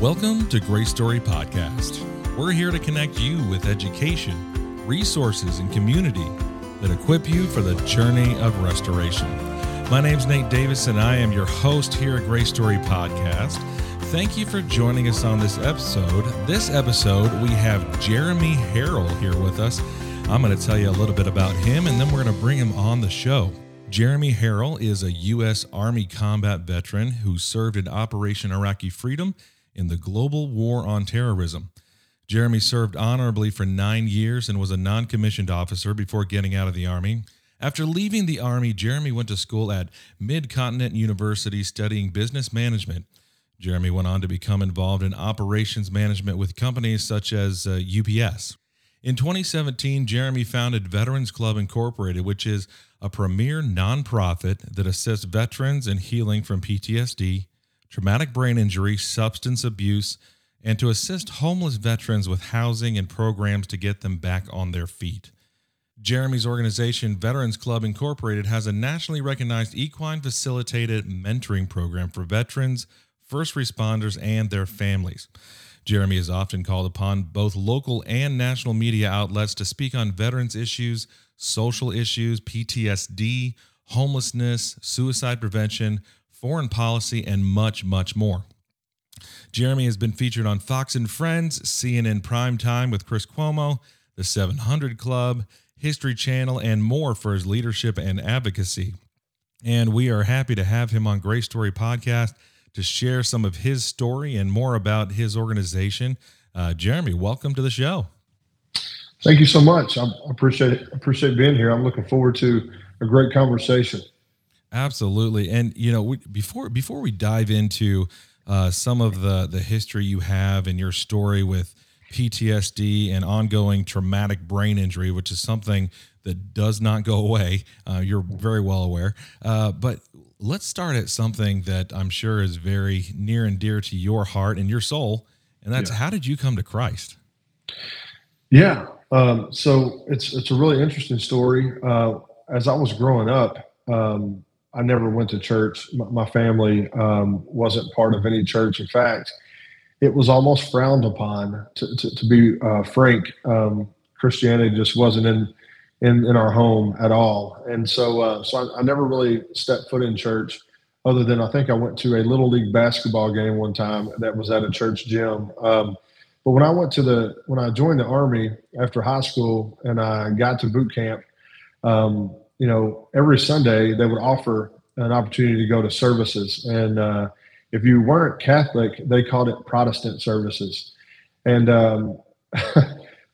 Welcome to Grace Story Podcast. We're here to connect you with education, resources, and community that equip you for the journey of restoration. My name's Nate Davis, and I am your host here at Grace Story Podcast. Thank you for joining us on this episode. This episode, we have Jeremy Harrell here with us. I'm going to tell you a little bit about him, and then we're going to bring him on the show. Jeremy Harrell is a U.S. Army combat veteran who served in Operation Iraqi Freedom in the global war on terrorism. Jeremy served honorably for nine years and was a non commissioned officer before getting out of the Army. After leaving the Army, Jeremy went to school at Mid Continent University studying business management. Jeremy went on to become involved in operations management with companies such as uh, UPS. In 2017, Jeremy founded Veterans Club Incorporated, which is a premier nonprofit that assists veterans in healing from PTSD, traumatic brain injury, substance abuse, and to assist homeless veterans with housing and programs to get them back on their feet. Jeremy's organization, Veterans Club Incorporated, has a nationally recognized equine facilitated mentoring program for veterans, first responders, and their families. Jeremy is often called upon both local and national media outlets to speak on veterans issues, social issues, PTSD, homelessness, suicide prevention, foreign policy, and much, much more. Jeremy has been featured on Fox and Friends, CNN Primetime with Chris Cuomo, The 700 Club, History Channel, and more for his leadership and advocacy. And we are happy to have him on Grace Story Podcast to share some of his story and more about his organization. Uh, Jeremy, welcome to the show. Thank you so much. I appreciate appreciate being here. I'm looking forward to a great conversation. Absolutely, and you know, we, before before we dive into uh, some of the the history you have and your story with PTSD and ongoing traumatic brain injury, which is something that does not go away. Uh, you're very well aware. Uh, but let's start at something that I'm sure is very near and dear to your heart and your soul, and that's yeah. how did you come to Christ? Yeah, um, so it's it's a really interesting story. Uh, as I was growing up, um, I never went to church. My, family um, wasn't part of any church. In fact, it was almost frowned upon. To, to, to be uh, frank, um, Christianity just wasn't in, in in our home at all. And so, uh, so I, I, never really stepped foot in church. Other than I think I went to a little league basketball game one time that was at a church gym. Um, but when I went to the when I joined the army after high school and I got to boot camp, um, you know, every Sunday they would offer an opportunity to go to services. And uh, if you weren't Catholic, they called it Protestant services. And um,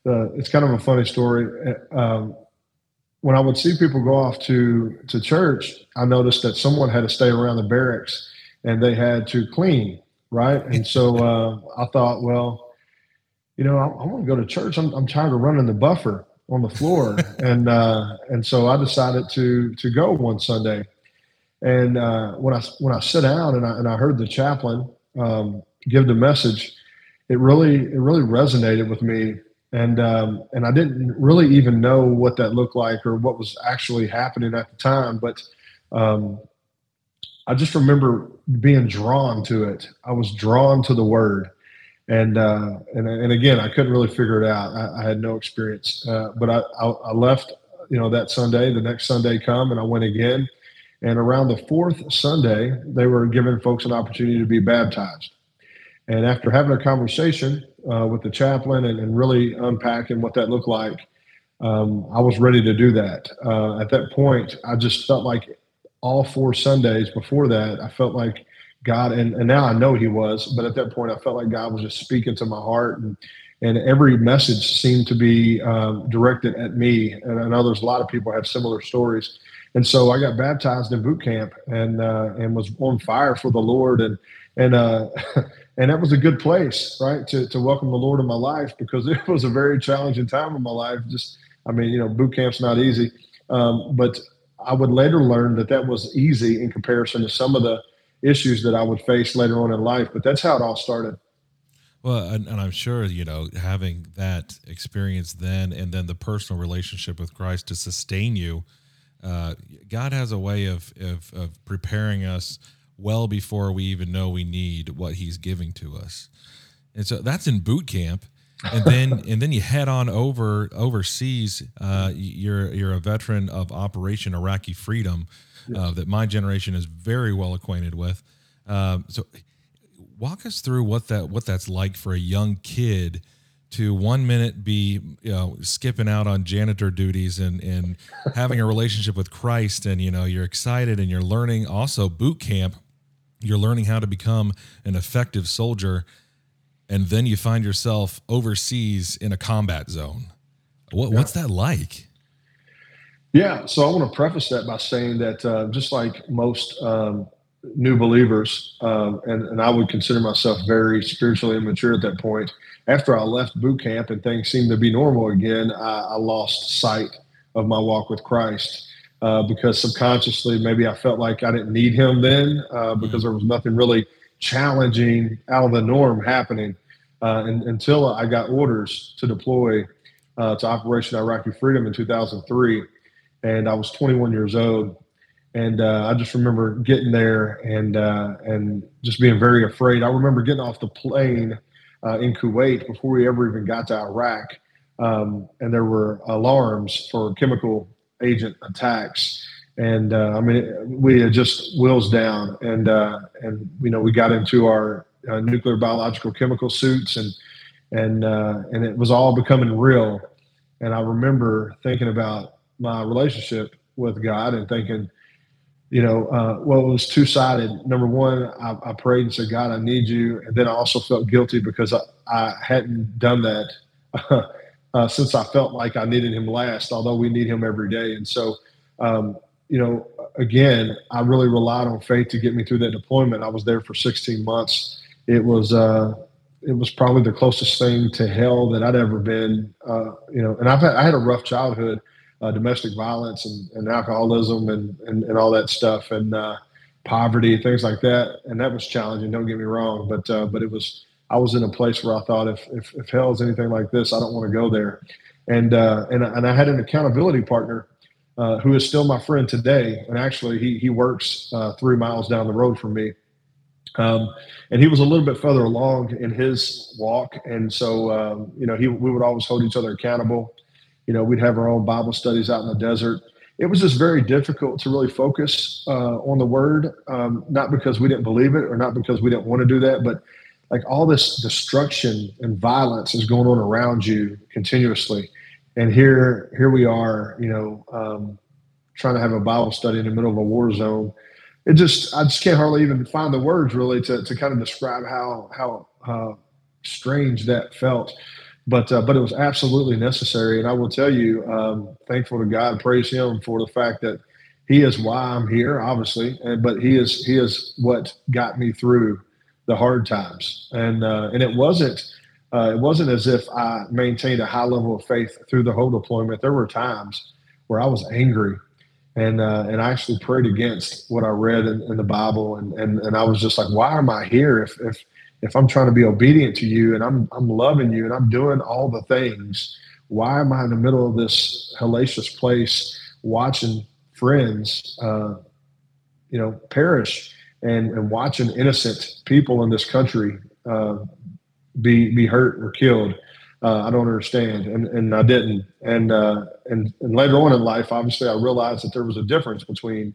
it's kind of a funny story. Um, when I would see people go off to to church, I noticed that someone had to stay around the barracks and they had to clean, right? And so uh, I thought, well, you know, I, I want to go to church. I'm, I'm tired of running the buffer on the floor, and uh, and so I decided to to go one Sunday. And uh, when I when I sat down and I and I heard the chaplain um, give the message, it really it really resonated with me. And um, and I didn't really even know what that looked like or what was actually happening at the time, but um, I just remember being drawn to it. I was drawn to the word, and uh, and and again, I couldn't really figure it out. I, I had no experience, uh, but I, I, I left, you know, that Sunday. The next Sunday come, and I went again. And around the fourth Sunday, they were giving folks an opportunity to be baptized. And after having a conversation uh, with the chaplain and, and, really unpacking what that looked like, um, I was ready to do that. Uh, at that point, I just felt like all four Sundays before that, I felt like God, and, and now I know He was, but at that point, I felt like God was just speaking to my heart, and and every message seemed to be um, directed at me. And I know there's a lot of people have similar stories, and so I got baptized in boot camp, and uh, and was on fire for the Lord, and and uh, and that was a good place, right, to to welcome the Lord in my life because it was a very challenging time in my life. Just, I mean, you know, boot camp's not easy, um, but I would later learn that that was easy in comparison to some of the issues that I would face later on in life. But that's how it all started. Well, and, and, I'm sure you know having that experience then, and then the personal relationship with Christ to sustain you. Uh, God has a way of, of, of preparing us well before we even know we need what He's giving to us. And so that's in boot camp. and then and then you head on over overseas. Uh, you're you're a veteran of Operation Iraqi Freedom, uh, that my generation is very well acquainted with. Uh, so, walk us through what that what that's like for a young kid to one minute be you know skipping out on janitor duties and and having a relationship with Christ and you know you're excited and you're learning also boot camp you're learning how to become an effective soldier and then you find yourself overseas in a combat zone what, yeah. what's that like yeah so i want to preface that by saying that uh, just like most um, new believers um, and, and i would consider myself very spiritually immature at that point after I left boot camp and things seemed to be normal again, I, I lost sight of my walk with Christ uh, because subconsciously maybe I felt like I didn't need Him then uh, because there was nothing really challenging out of the norm happening uh, and, until I got orders to deploy uh, to Operation Iraqi Freedom in 2003, and I was 21 years old. And uh, I just remember getting there and uh, and just being very afraid. I remember getting off the plane uh, in Kuwait before we ever even got to Iraq. Um, and there were alarms for chemical agent attacks. And uh, I mean, we had just wheels down, and uh, and you know we got into our uh, nuclear, biological, chemical suits, and and and it was all becoming real. And I remember thinking about my relationship with God and thinking, you know, uh, well, it was two sided. Number one, I, I, prayed and said, God, I need you. And then I also felt guilty because I, I hadn't done that uh, since I felt like I needed him last, although we need him every day. And so, um, you know, again, I really relied on faith to get me through that deployment. I was there for 16 months. It was, uh, it was probably the closest thing to hell that I'd ever been. Uh, you know, and I've had, I had a rough childhood uh, domestic violence and, and alcoholism and, and, and all that stuff and uh, poverty, things like that. And that was challenging. Don't get me wrong, but uh, but it was. I was in a place where I thought if if, if hell is anything like this, I don't want to go there. And uh, and and I had an accountability partner uh, who is still my friend today. And actually, he he works uh, three miles down the road from me. Um, and he was a little bit further along in his walk, and so um, you know he we would always hold each other accountable. You know, we'd have our own Bible studies out in the desert. It was just very difficult to really focus uh, on the Word, um, not because we didn't believe it or not because we didn't want to do that, but like all this destruction and violence is going on around you continuously. And here, here we are, you know, um, trying to have a Bible study in the middle of a war zone. It just, I just can't hardly even find the words really to, to kind of describe how, how, uh, strange that felt but uh, but it was absolutely necessary. And I will tell you, um, thankful to God, praise Him for the fact that He is why I'm here, obviously, and but He is He is what got me through the hard times. And uh, and it wasn't uh, it wasn't as if I maintained a high level of faith through the whole deployment. There were times where I was angry. And uh, and I actually prayed against what I read in, in the Bible, and, and and I was just like, why am I here? If if if I'm trying to be obedient to you and I'm I'm loving you and I'm doing all the things, why am I in the middle of this hellacious place watching friends, uh, you know, perish and and watching innocent people in this country uh, be be hurt or killed? Uh, I don't understand, and and I didn't, and uh, and and later on in life, obviously, I realized that there was a difference between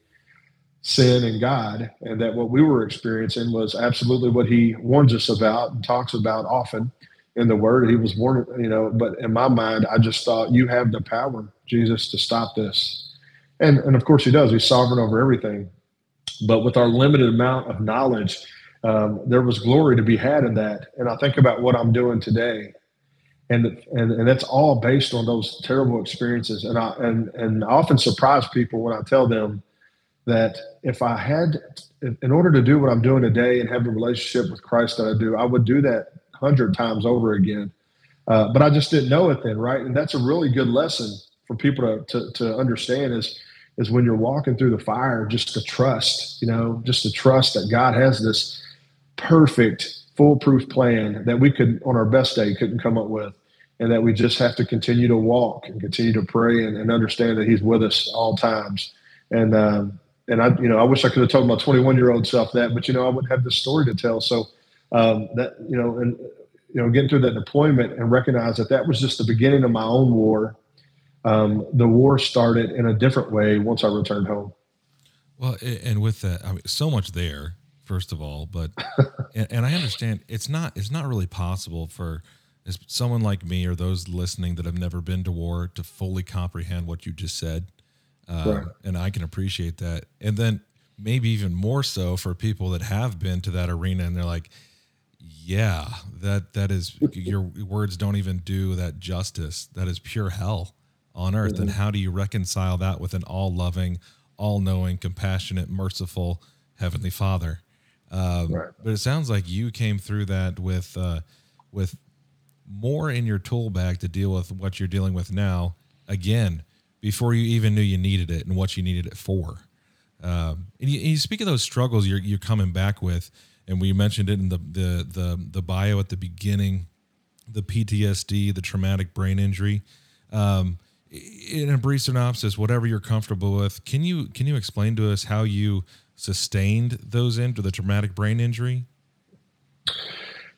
sin and God, and that what we were experiencing was absolutely what He warns us about and talks about often in the Word. He was warning, you know, but in my mind, I just thought, you have the power, Jesus, to stop this. And, and of course, He does. He's sovereign over everything. But with our limited amount of knowledge, um, there was glory to be had in that. And I think about what I'm doing today. And, and and that's all based on those terrible experiences. And I and and I often surprise people when I tell them that if I had, in order to do what I'm doing today and have a relationship with Christ that I do, I would do that hundred times over again. Uh, but I just didn't know it then, right? And that's a really good lesson for people to, to, to understand is is when you're walking through the fire, just to trust, you know, just to trust that God has this perfect, foolproof plan that we could, on our best day, couldn't come up with, and that we just have to continue to walk and continue to pray and, and understand that He's with us all times. And um, and I, you know, I wish I could have told my 21 year old self that, but you know, I wouldn't have this story to tell. So um, that you know, and you know, getting through that deployment and recognize that that was just the beginning of my own war. Um, the war started in a different way once I returned home. Well, and with that, I mean, so much there. First of all, but and, and I understand it's not it's not really possible for someone like me or those listening that have never been to war to fully comprehend what you just said. Uh, right. And I can appreciate that. And then maybe even more so for people that have been to that arena and they're like, yeah, that that is your words don't even do that justice. That is pure hell on earth. Mm-hmm. And how do you reconcile that with an all loving, all knowing, compassionate, merciful Heavenly Father? Um, right. But it sounds like you came through that with uh, with more in your tool bag to deal with what you're dealing with now. Again, before you even knew you needed it and what you needed it for. Um, and, you, and, you, speak of those struggles you're, you're coming back with, and we mentioned it in the, the the the bio at the beginning, the PTSD, the traumatic brain injury. Um, in a brief synopsis, whatever you're comfortable with, can you can you explain to us how you sustained those into the traumatic brain injury?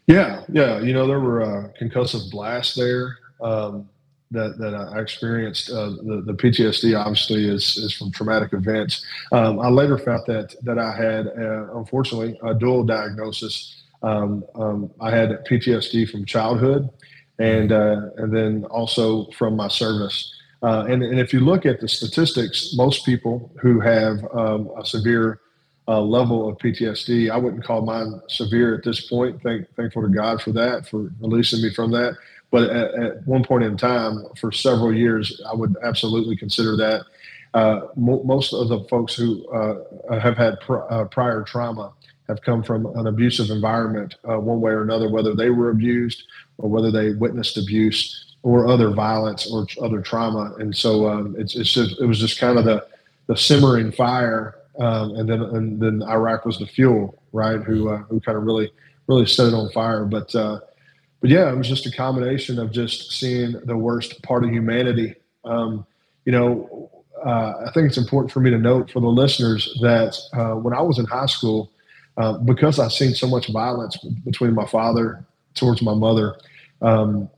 Yeah, yeah. You know, there were uh, concussive blasts there. Um, that that I experienced. Uh, the the PTSD obviously is is from traumatic events. Um, I later found that that I had uh, unfortunately a dual diagnosis. Um, um, I had PTSD from childhood, and uh, and then also from my service. Uh, and and if you look at the statistics, most people who have um, a severe uh, level of PTSD. I wouldn't call mine severe at this point. Thank, thankful to God for that, for releasing me from that. But at, at one point in time, for several years, I would absolutely consider that. Uh, mo- most of the folks who uh, have had pr- uh, prior trauma have come from an abusive environment, uh, one way or another, whether they were abused or whether they witnessed abuse or other violence or other trauma. And so um, it's, it's just, it was just kind of the, the simmering fire um, and then and then Iraq was the fuel, right? Who uh, who kind of really really set it on fire. But uh, but yeah, it was just a combination of just seeing the worst part of humanity. Um, you know, uh, I think it's important for me to note for the listeners that uh, when I was in high school, uh, because I've seen so much violence between my father towards my mother. Um,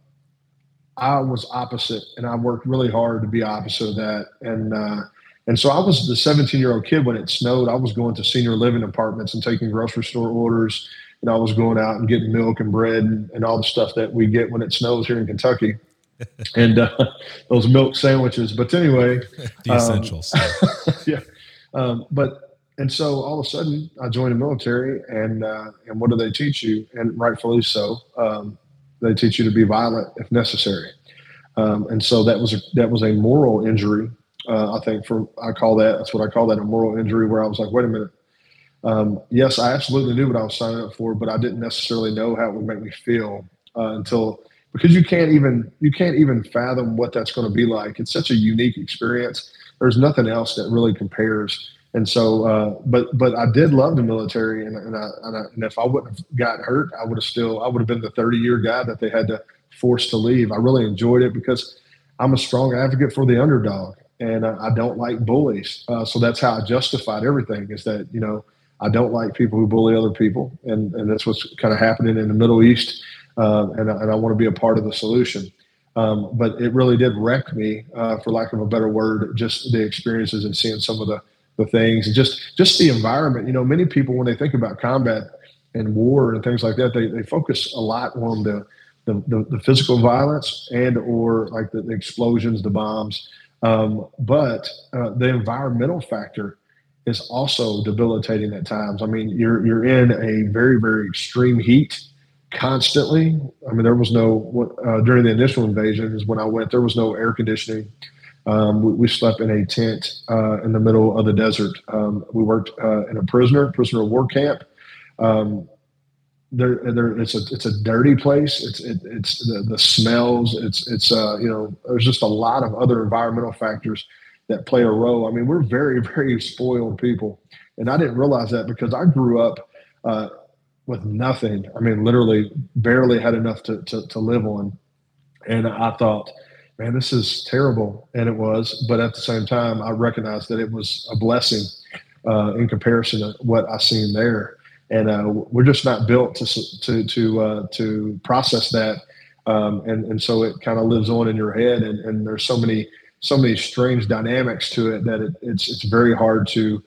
I was opposite, and I worked really hard to be opposite of that. And uh, and so I was the 17 year old kid when it snowed. I was going to senior living apartments and taking grocery store orders. And I was going out and getting milk and bread and, and all the stuff that we get when it snows here in Kentucky. and uh, those milk sandwiches. But anyway, the um, essentials. yeah. Um, but and so all of a sudden I joined the military, and uh, and what do they teach you? And rightfully so, um, they teach you to be violent if necessary. Um, and so that was a, that was a moral injury uh, I think for I call that that's what I call that a moral injury where I was like, wait a minute. Um, yes, I absolutely knew what I was signing up for, but I didn't necessarily know how it would make me feel uh, until because you can't even you can't even fathom what that's going to be like. It's such a unique experience. There's nothing else that really compares. And so, uh, but but I did love the military, and and, I, and, I, and if I wouldn't have got hurt, I would have still I would have been the 30 year guy that they had to force to leave. I really enjoyed it because I'm a strong advocate for the underdog and uh, I don't like bullies. Uh, so that's how I justified everything. Is that you know I don't like people who bully other people, and and that's what's kind of happening in the Middle East, uh, and and I want to be a part of the solution. Um, but it really did wreck me, uh, for lack of a better word, just the experiences and seeing some of the the things and just just the environment. You know, many people when they think about combat and war and things like that, they, they focus a lot on the the, the, the physical violence and or like the, the explosions, the bombs. Um, but uh, the environmental factor is also debilitating at times. I mean, you're you're in a very very extreme heat constantly. I mean, there was no uh, during the initial invasion is when I went. There was no air conditioning. Um, we, we, slept in a tent uh, in the middle of the desert. Um, we worked uh, in a prisoner prisoner of war camp. Um, there, there, it's a, it's a dirty place. It's, it, it's the, the smells. It's, it's, uh, you know, there's just a lot of other environmental factors that play a role. I mean, we're very, very spoiled people, and I didn't realize that because I grew up uh, with nothing. I mean, literally, barely had enough to, to, to live on, and I thought, man, this is terrible, and it was. But at the same time, I recognized that it was a blessing uh, in comparison to what I seen there. And uh, we're just not built to to to uh, to process that, um, and and so it kind of lives on in your head. And, and there's so many so many strange dynamics to it that it, it's it's very hard to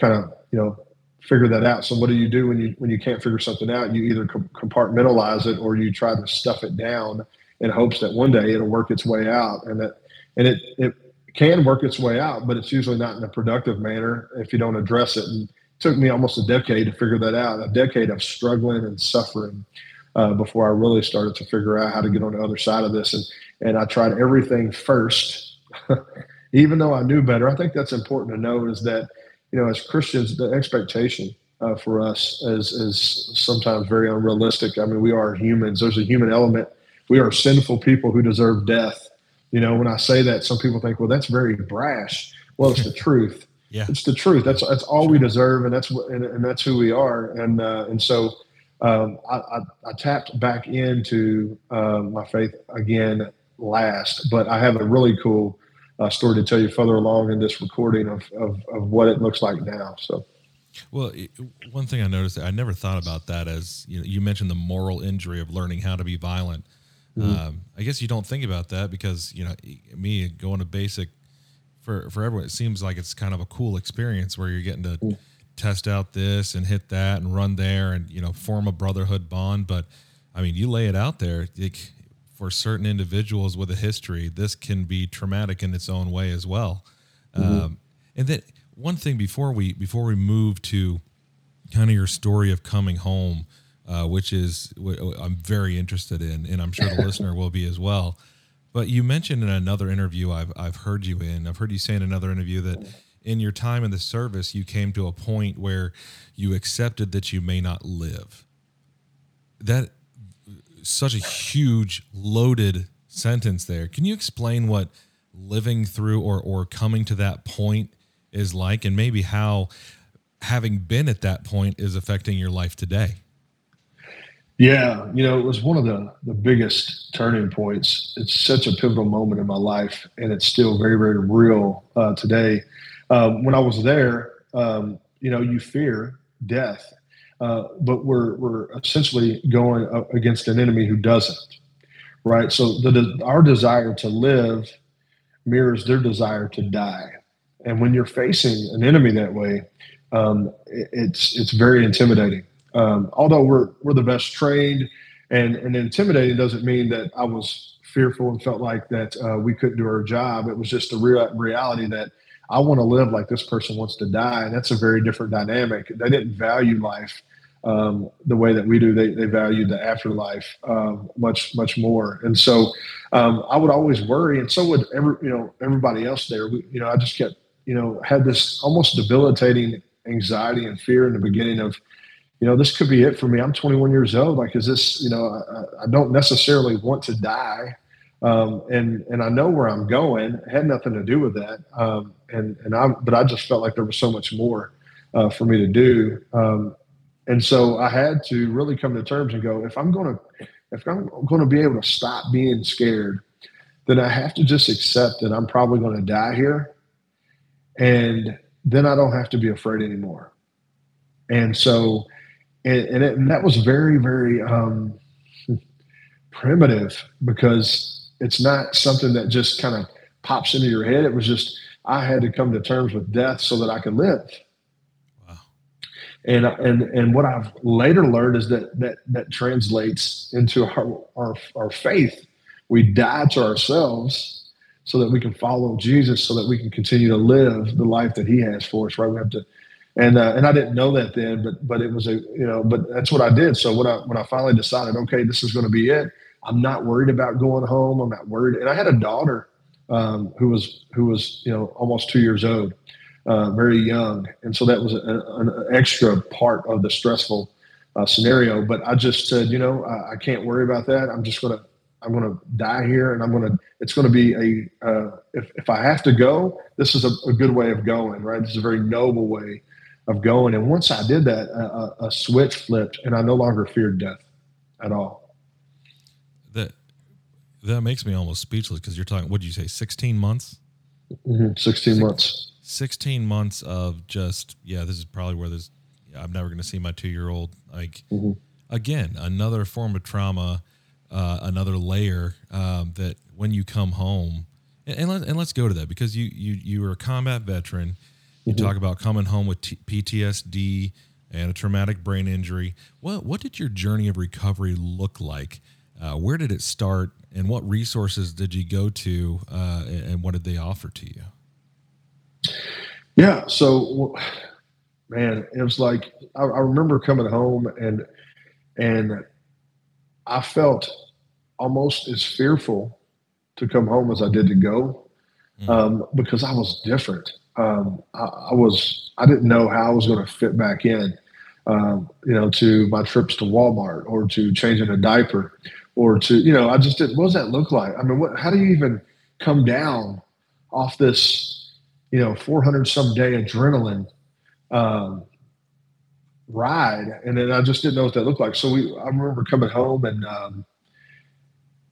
kind of you know figure that out. So what do you do when you when you can't figure something out? You either compartmentalize it or you try to stuff it down in hopes that one day it'll work its way out, and that and it it can work its way out, but it's usually not in a productive manner if you don't address it. And it took me almost a decade to figure that out, a decade of struggling and suffering uh, before I really started to figure out how to get on the other side of this. And and I tried everything first, even though I knew better. I think that's important to know is that you know as Christians the expectation uh, for us is is sometimes very unrealistic. I mean we are humans. There's a human element. We are sinful people who deserve death you know, when I say that, some people think, well, that's very brash. Well, it's the truth. Yeah, it's the truth. That's that's all we deserve, and that's what, and, and that's who we are. And uh, and so um, I, I, I, tapped back into uh, my faith again last, but I have a really cool uh, story to tell you further along in this recording of, of, of what it looks like now. So. Well, one thing I noticed, I never thought about that as you know, you mentioned the moral injury of learning how to be violent. Mm-hmm. Um, I guess you don't think about that because you know me going to basic for for everyone. It seems like it's kind of a cool experience where you're getting to mm-hmm. test out this and hit that and run there and you know form a brotherhood bond. But I mean, you lay it out there. Like, for certain individuals with a history, this can be traumatic in its own way as well. Mm-hmm. Um, and then one thing before we before we move to kind of your story of coming home uh, which is what I'm very interested in, and I'm sure the listener will be as well. But you mentioned in another interview I've I've heard you in, I've heard you say in another interview that in your time in the service you came to a point where you accepted that you may not live. That such a huge loaded sentence there. Can you explain what living through or or coming to that point is like and maybe how having been at that point is affecting your life today? Yeah, you know, it was one of the the biggest turning points. It's such a pivotal moment in my life, and it's still very, very real uh, today. Um, when I was there, um, you know, you fear death, uh, but we're we're essentially going against an enemy who doesn't, right? So the our desire to live mirrors their desire to die, and when you're facing an enemy that way, um, it's it's very intimidating. Um, although we're we're the best trained and and intimidating doesn't mean that I was fearful and felt like that uh, we couldn't do our job. It was just a real reality that I want to live like this person wants to die, and that's a very different dynamic. They didn't value life um, the way that we do. They they valued the afterlife um, much much more, and so um, I would always worry, and so would every you know everybody else there. We, you know, I just kept you know had this almost debilitating anxiety and fear in the beginning of you know, this could be it for me. I'm 21 years old. Like, is this, you know, I, I don't necessarily want to die. Um, and, and I know where I'm going. It had nothing to do with that. Um, and, and I, but I just felt like there was so much more uh, for me to do. Um, and so I had to really come to terms and go, if I'm going to, if I'm going to be able to stop being scared, then I have to just accept that I'm probably going to die here. And then I don't have to be afraid anymore. And so, and, and, it, and that was very very um, primitive because it's not something that just kind of pops into your head. It was just I had to come to terms with death so that I could live. And and and what I've later learned is that that that translates into our our, our faith. We die to ourselves so that we can follow Jesus, so that we can continue to live the life that He has for us. Right? We have to and uh, and I didn't know that then, but but it was a you know, but that's what I did. So when I when I finally decided, okay, this is going to be it. I'm not worried about going home. I'm not worried. And I had a daughter um, who was who was you know almost two years old, uh, very young, and so that was a, an extra part of the stressful uh, scenario. But I just said, you know, I, I can't worry about that. I'm just gonna I'm gonna die here, and I'm gonna. It's gonna be a. Uh, if if I have to go, this is a, a good way of going. Right. This is a very noble way of going. And once I did that, a, a switch flipped, and I no longer feared death at all. That that makes me almost speechless because you're talking. What did you say? Sixteen months. Mm-hmm. Sixteen Six, months. 16 months of just yeah this is probably where this i'm never going to see my two year old like mm-hmm. again another form of trauma uh, another layer um, that when you come home and, and, let, and let's go to that because you you you were a combat veteran you mm-hmm. talk about coming home with T- ptsd and a traumatic brain injury what what did your journey of recovery look like uh, where did it start and what resources did you go to uh, and what did they offer to you yeah. So, man, it was like I, I remember coming home and and I felt almost as fearful to come home as I did to go mm. um, because I was different. Um, I, I, was I didn't know how I was going to fit back in, um, you know, to my trips to Walmart or to changing a diaper or to you know I just didn't. What does that look like? I mean, what? How do you even come down off this you know, 400 some day adrenaline um, ride. And then I just didn't know what that looked like. So we, I remember coming home and, um,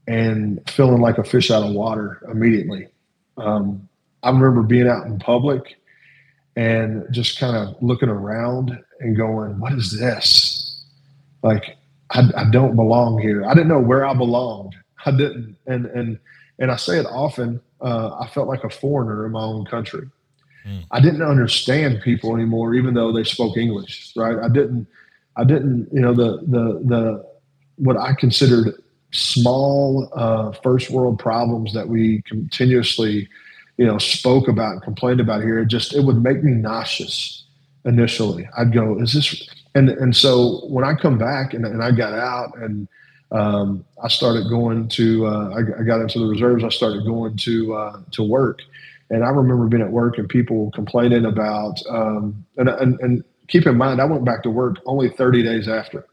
and feeling like a fish out of water immediately. Um, I remember being out in public and just kind of looking around and going, what is this? Like, I, I don't belong here. I didn't know where I belonged. I didn't. And, and, and I say it often, uh, I felt like a foreigner in my own country. Mm. I didn't understand people anymore, even though they spoke English. Right? I didn't. I didn't. You know the the the what I considered small uh, first world problems that we continuously, you know, spoke about and complained about here. It just it would make me nauseous initially. I'd go, is this? And and so when I come back and, and I got out and um, I started going to uh, I, I, got into the reserves. I started going to uh, to work, and I remember being at work and people complaining about, um, and, and, and, keep in mind, I went back to work only 30 days after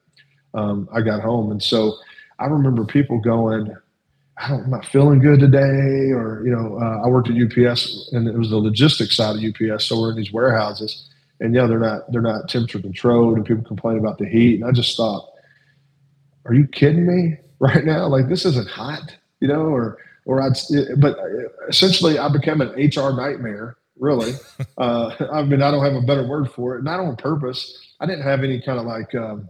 um, I got home. And so I remember people going, I don't, I'm not feeling good today. Or, you know, uh, I worked at UPS and it was the logistics side of UPS. So we're in these warehouses and yeah, they're not, they're not temperature controlled and people complain about the heat. And I just thought, are you kidding me right now? Like this isn't hot, you know, or, or I'd, but essentially I became an HR nightmare. Really, uh, I mean, I don't have a better word for it. Not on purpose. I didn't have any kind of like um,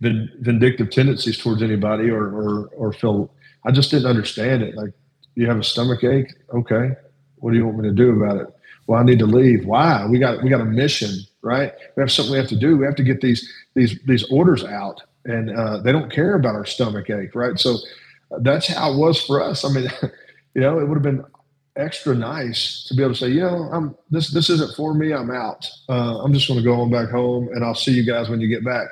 vindictive tendencies towards anybody, or, or or feel. I just didn't understand it. Like, you have a stomach ache. Okay, what do you want me to do about it? Well, I need to leave. Why? We got we got a mission, right? We have something we have to do. We have to get these these these orders out, and uh, they don't care about our stomach ache, right? So that's how it was for us. I mean, you know, it would have been extra nice to be able to say, you know, I'm this this isn't for me. I'm out. Uh, I'm just going to go on back home, and I'll see you guys when you get back.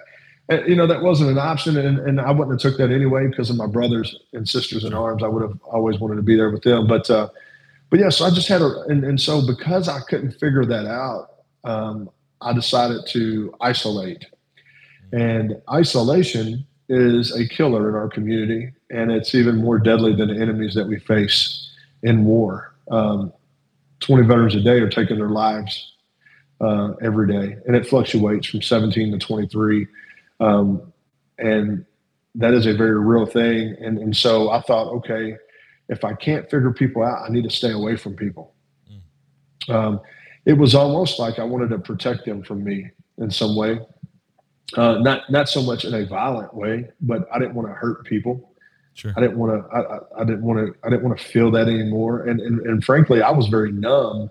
And, you know, that wasn't an option, and, and I wouldn't have took that anyway because of my brothers and sisters in arms. I would have always wanted to be there with them, but uh, but yeah. So I just had a, and, and so because I couldn't figure that out, um, I decided to isolate, and isolation is a killer in our community, and it's even more deadly than the enemies that we face in war. Um, 20 veterans a day are taking their lives uh, every day, and it fluctuates from 17 to 23. Um, and that is a very real thing. And, and so I thought, okay, if I can't figure people out, I need to stay away from people. Mm. Um, it was almost like I wanted to protect them from me in some way. Uh, not not so much in a violent way, but I didn't want to hurt people. Sure. I didn't want to. I, I, didn't want to. I didn't want to feel that anymore. And and, and frankly, I was very numb.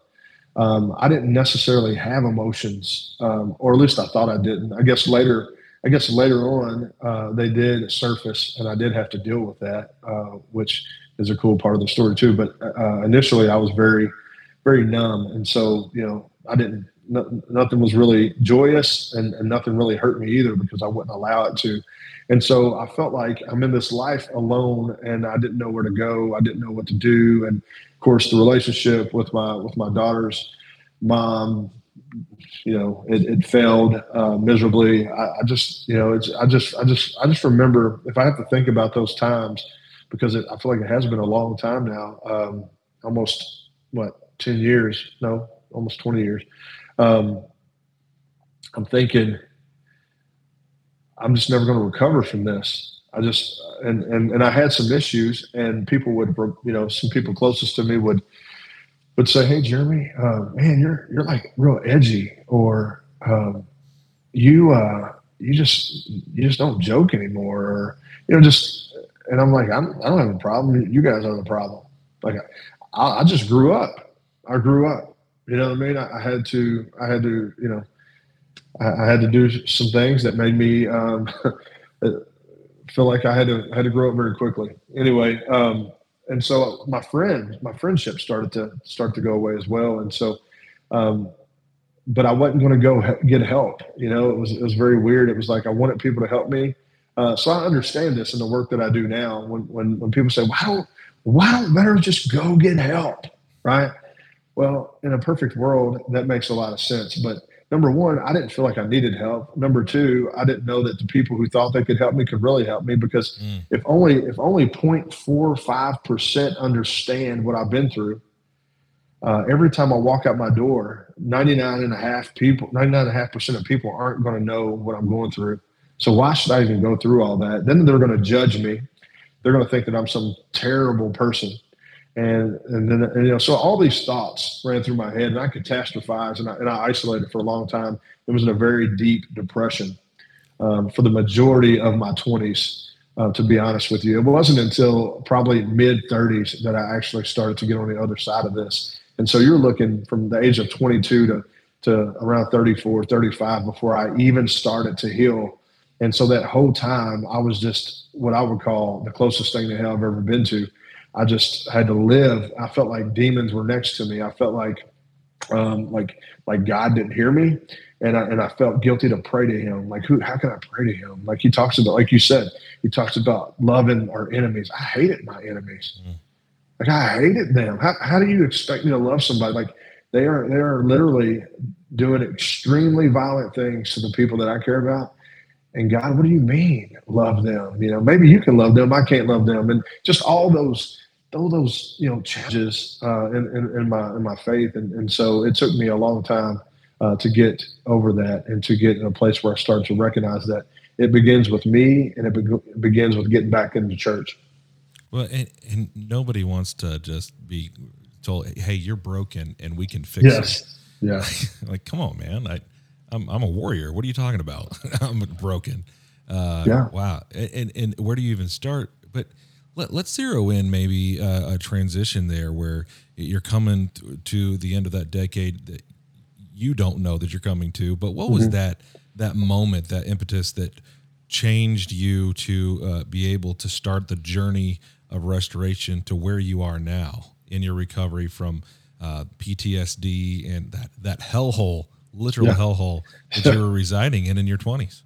Um, I didn't necessarily have emotions, um, or at least I thought I didn't. I guess later, I guess later on, uh, they did surface, and I did have to deal with that, uh, which is a cool part of the story too. But uh, initially, I was very, very numb, and so you know, I didn't nothing was really joyous and, and, nothing really hurt me either because I wouldn't allow it to. And so I felt like I'm in this life alone and I didn't know where to go. I didn't know what to do. And of course the relationship with my, with my daughter's mom, you know, it, it failed uh, miserably. I, I, just, you know, it's, I just, I just, I just remember if I have to think about those times because it, I feel like it has been a long time now, um, almost what, 10 years, no, almost 20 years um, I'm thinking I'm just never going to recover from this. I just and and and I had some issues, and people would you know some people closest to me would would say, "Hey, Jeremy, uh, man, you're you're like real edgy," or um, "You uh, you just you just don't joke anymore," or you know, just. And I'm like, I'm, I don't have a problem. You guys are the problem. Like, I, I just grew up. I grew up. You know what I mean? I, I had to. I had to. You know, I, I, had to do some things that made me um, feel like I had to had to grow up very quickly. Anyway, um, and so my friend, my friendship started to start to go away as well. And so, um, but I wasn't going to go get help. You know, it was it was very weird. It was like I wanted people to help me. Uh, so I understand this in the work that I do now. When when when people say, "Why don't why don't better just go get help?" Right? Well, in a perfect world, that makes a lot of sense. But number one, I didn't feel like I needed help. Number two, I didn't know that the people who thought they could help me could really help me because mm. if only if only 0.45 percent understand what I've been through, uh, every time I walk out my door, 99 and a half people, 99 and a half percent of people aren't going to know what I'm going through. So why should I even go through all that? Then they're going to judge me. They're going to think that I'm some terrible person and and then and, you know so all these thoughts ran through my head and i catastrophized and I, and I isolated for a long time. It was in a very deep depression um, for the majority of my 20s uh, to be honest with you. It wasn't until probably mid 30s that i actually started to get on the other side of this. And so you're looking from the age of 22 to to around 34 35 before i even started to heal. And so that whole time i was just what i would call the closest thing to hell i've ever been to I just had to live. I felt like demons were next to me. I felt like um, like like God didn't hear me, and I and I felt guilty to pray to Him. Like who? How can I pray to Him? Like He talks about, like you said, He talks about loving our enemies. I hated my enemies. Mm. Like I hated them. How how do you expect me to love somebody? Like they are they are literally doing extremely violent things to the people that I care about. And God, what do you mean love them? You know, maybe you can love them. I can't love them. And just all those all those you know challenges uh, in, in, in, my in my faith, and, and so it took me a long time uh, to get over that and to get in a place where I started to recognize that it begins with me and it, be- it begins with getting back into church. Well, and, and, nobody wants to just be told, "Hey, you're broken, and we can fix yes. it." Yeah, like come on, man. I, I'm I'm a warrior. What are you talking about? I'm broken. Uh, yeah. Wow. And, and where do you even start? But let, us zero in maybe uh, a transition there where you're coming to, to, the end of that decade that you don't know that you're coming to but what was mm-hmm. that that moment that impetus that changed you to uh, be able to start the journey of restoration to where you are now in your recovery from uh, PTSD and that that hellhole, literal yeah. hellhole that you were residing in in your 20s?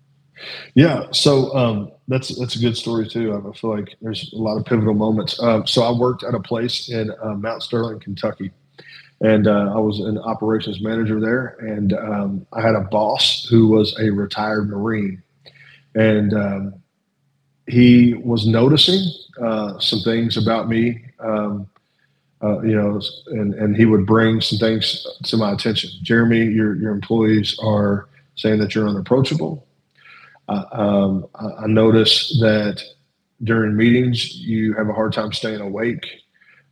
Yeah, so um, that's that's a good story too. I feel like there's a lot of pivotal moments. Um, so I worked at a place in uh, Mount Sterling, Kentucky, and uh, I was an operations manager there. And um, I had a boss who was a retired Marine, and um, he was noticing uh, some things about me. Um, uh, you know, and and he would bring some things to my attention. Jeremy, your your employees are saying that you're unapproachable um, I notice that during meetings you have a hard time staying awake.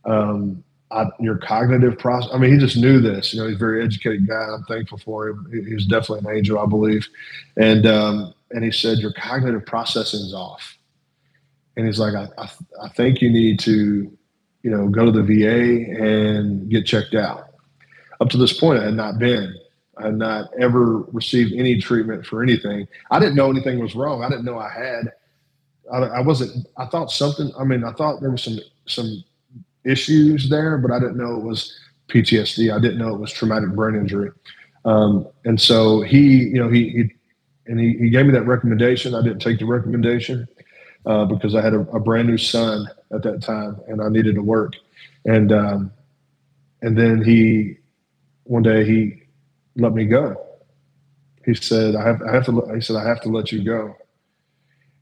Um, I, your cognitive process. I mean, he just knew this. You know, he's a very educated guy. I'm thankful for him. He, was definitely an angel, I believe. And um, and he said your cognitive processing is off. And he's like, I, I, I think you need to, you know, go to the VA and get checked out. Up to this point, I had not been. I had not ever received any treatment for anything. I didn't know anything was wrong. I didn't know I had. I, I wasn't. I thought something. I mean, I thought there was some some issues there, but I didn't know it was PTSD. I didn't know it was traumatic brain injury. Um, and so he, you know, he, he and he, he gave me that recommendation. I didn't take the recommendation uh, because I had a, a, brand new son at that time and I needed to work. And um, and then he one day he let me go. He said, I have, I have to, he said, I have to let you go.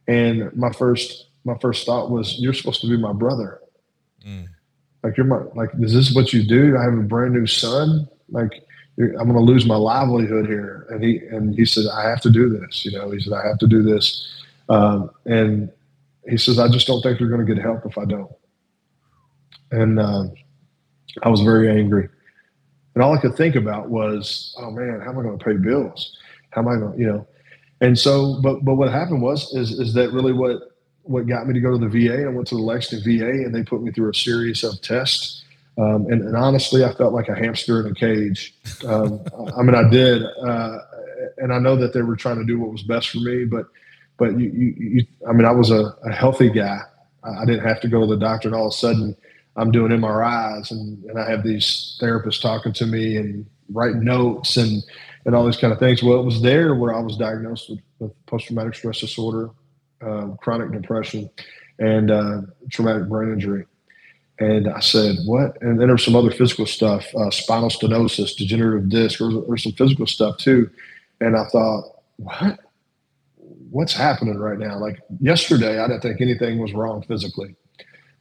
And my first, my first thought was, you're supposed to be my brother. Mm. Like you're my, like, is this what you do? I have a brand new son. Like I'm going to lose my livelihood here. And he, and he said, I have to do this. You know, he said, I have to do this. Um, and he says, I just don't think you're going to get help if I don't. And, um, I was very angry. And all I could think about was, oh man, how am I going to pay bills? How am I going you know? And so, but but what happened was is is that really what what got me to go to the VA. I went to the Lexington VA and they put me through a series of tests. Um, and, and, honestly, I felt like a hamster in a cage. Um, I mean, I did, uh, and I know that they were trying to do what was best for me. But, but you, you, you I mean, I was a, a, healthy guy. I didn't have to go to the doctor, and all of a sudden, I'm doing MRIs, and, and I have these therapists talking to me and writing notes and and all these kind of things. Well, it was there where I was diagnosed with, with post traumatic stress disorder, uh, chronic depression, and uh, traumatic brain injury. And I said, what? And then there was some other physical stuff, uh, spinal stenosis, degenerative disc, or, or some physical stuff too. And I thought, what? What's happening right now? Like yesterday, I didn't think anything was wrong physically,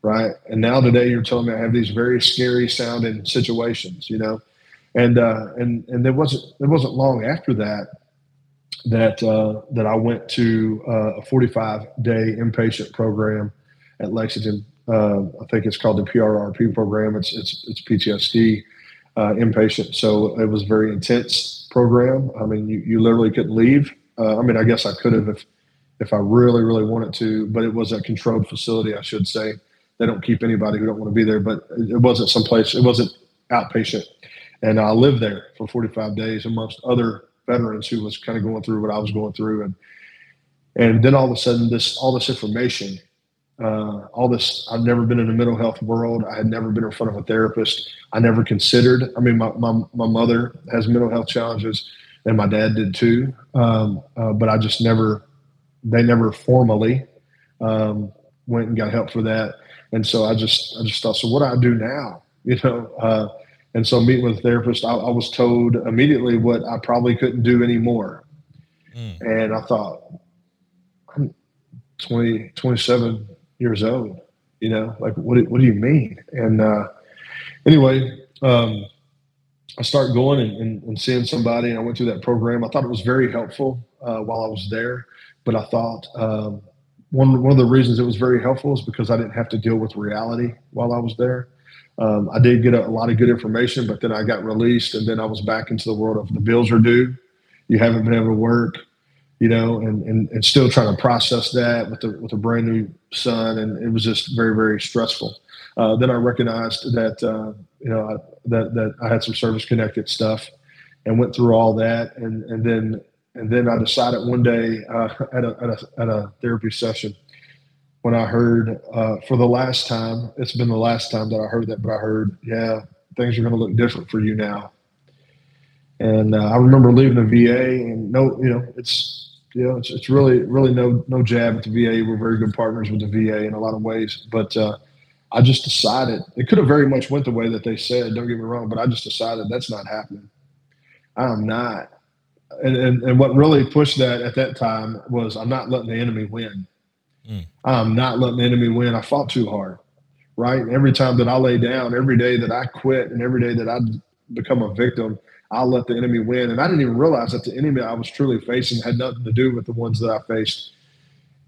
right? And now today, you're telling me I have these very scary sounding situations, you know. And uh, and and there wasn't it wasn't long after that that uh, that I went to uh, a 45 day inpatient program at Lexington uh, I think it's called the PRRP program. It's it's it's PTSD uh, inpatient. So it was a very intense program. I mean, you, you literally couldn't leave. Uh, I mean, I guess I could have if if I really really wanted to, but it was a controlled facility, I should say. They don't keep anybody who don't want to be there, but it wasn't someplace. It wasn't outpatient, and I lived there for 45 days amongst other veterans who was kind of going through what I was going through, and and then all of a sudden, this all this information uh, all this. I've never been in the mental health world. I had never been in front of a therapist. I never considered. I mean, my my, my mother has mental health challenges, and my dad did too. Um, uh, but I just never. They never formally um, went and got help for that. And so I just I just thought, so what do I do now? You know. Uh, and so meeting with a therapist, I, I, was told immediately what I probably couldn't do anymore. Mm. And I thought, I'm 20, 27 years old. You know, like what? What do you mean? And uh, anyway, um, I start going and, and, and, seeing somebody, and I went through that program. I thought it was very helpful uh, while I was there, but I thought um, one one of the reasons it was very helpful is because I didn't have to deal with reality while I was there. Um, I did get a, a, lot of good information, but then I got released, and then I was back into the world of the bills are due. You haven't been able to work you know, and, and, and still trying to process that with a, with a brand new son. And it was just very, very stressful. Uh, then I recognized that, uh, you know, I, that, that I had some service connected stuff and went through all that. And, and then, and then I decided one day uh, at, a, at, a, at a therapy session when I heard uh, for the last time, it's been the last time that I heard that, but I heard, yeah, things are going to look different for you now. And uh, I remember leaving the VA and no, you know, it's you know, it's, it's really really no no jab at the VA. We're very good partners with the VA in a lot of ways, but uh, I just decided it could have very much went the way that they said. Don't get me wrong, but I just decided that's not happening. I'm not. And, and, and what really pushed that at that time was I'm not letting the enemy win. Mm. I'm not letting the enemy win. I fought too hard, right? Every time that I lay down, every day that I quit, and every day that I become a victim, I'll let the enemy win. And I didn't even realize that the enemy I was truly facing had nothing to do with the ones that I faced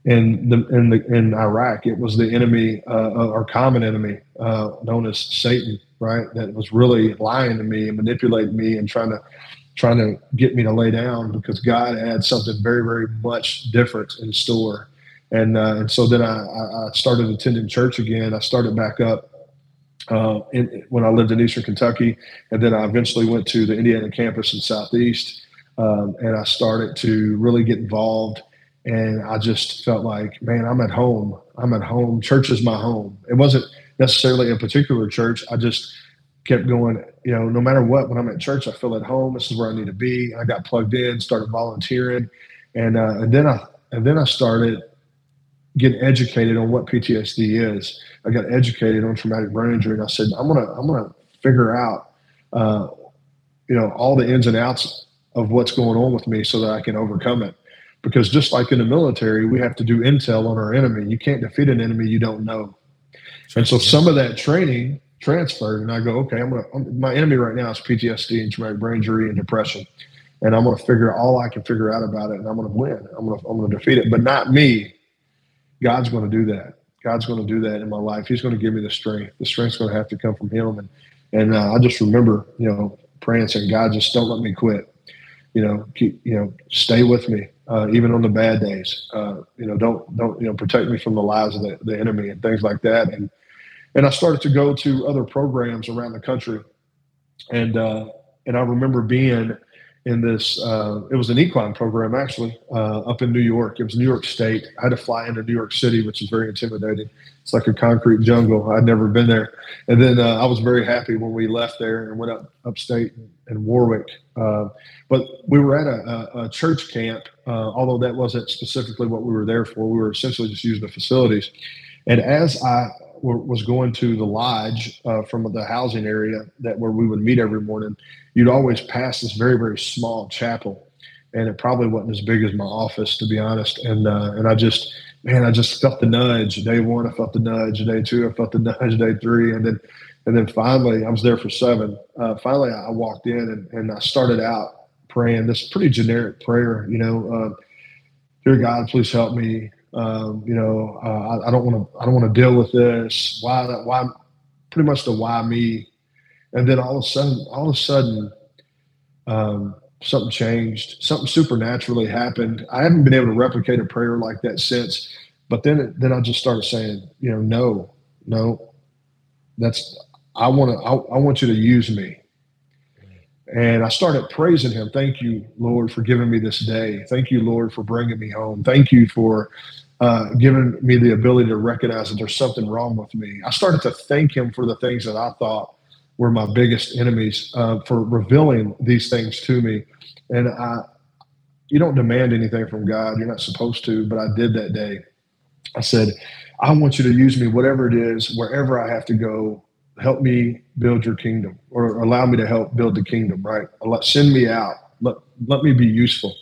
in the in the in Iraq. It was the enemy, uh, our common enemy, uh, known as Satan, right? That was really lying to me and manipulating me and trying to trying to get me to lay down because God had something very very much different in store. And uh, and so then I, I started attending church again. I started back up uh, in, when I lived in Eastern Kentucky, and then I eventually went to the Indiana campus in Southeast, um, and I started to really get involved. And I just felt like, man, I'm at home. I'm at home. Church is my home. It wasn't necessarily a particular church. I just kept going. You know, no matter what, when I'm at church, I feel at home. This is where I need to be. I got plugged in, started volunteering, and uh, and then I and then I started getting educated on what PTSD is. I got educated on traumatic brain injury, and I said, I'm gonna I'm gonna figure out, uh, you know, all the ins and outs of what's going on with me so that I can overcome it. Because just like in the military, we have to do intel on our enemy. You can't defeat an enemy you don't know. And so some of that training transferred, and I go, okay, I'm gonna. I'm, my enemy right now is PTSD and traumatic brain injury and depression, and I'm gonna figure all I can figure out about it, and I'm gonna win. I'm gonna I'm gonna defeat it, but not me. God's to do that. God's to do that in my life. He's to give me the strength. The strength's to have to come from Him. And and uh, I just remember, you know, praying, saying, God, just don't let me quit. You know, keep, you know, stay with me, uh, even on the bad days. Uh, you know, don't, don't, you know, protect me from the lies of the, the enemy and things like that. And, and I started to go to other programs around the country. And, uh, and I remember being in this. Uh, it was an equine program actually uh, up in New York. It was New York State. I had to fly into New York City, which is very intimidating. It's like a concrete jungle. I'd never been there. And then uh, I was very happy when we left there and went up upstate in Warwick. Uh, but we were at a, a, a church camp, uh, although that wasn't specifically what we were there for. We were essentially just using the facilities. And as I was going to the lodge uh, from the housing area that where we would meet every morning, you'd always pass this very very small chapel, and it probably wasn't as big as my office to be honest. And uh, and I just man, I just felt the nudge. Day one, I felt the nudge. Day two, I felt the nudge. Day three, and then and then finally, I was there for seven. Uh, finally, I walked in and, and I started out praying this pretty generic prayer, you know, uh, dear God, please help me. Um, you know, uh, I, I, don't want to. I don't want to deal with this. Why? That, Why? Pretty much the why me. And then all of a sudden, all of a sudden, um, something changed. Something supernaturally happened. I haven't been able to replicate a prayer like that since. But then, then I just started saying, you know, no, no, that's. I want to. I, I want you to use me. And I started praising him. Thank you, Lord, for giving me this day. Thank you, Lord, for bringing me home. Thank you for uh, given me the ability to recognize that there's something wrong with me. I started to thank him for the things that I thought were my biggest enemies uh, for revealing these things to me. And I, you don't demand anything from God. You're not supposed to, but I did that day. I said, I want you to use me, whatever it is, wherever I have to go. Help me build your kingdom or allow me to help build the kingdom, right? Send me out. Let, let me be useful.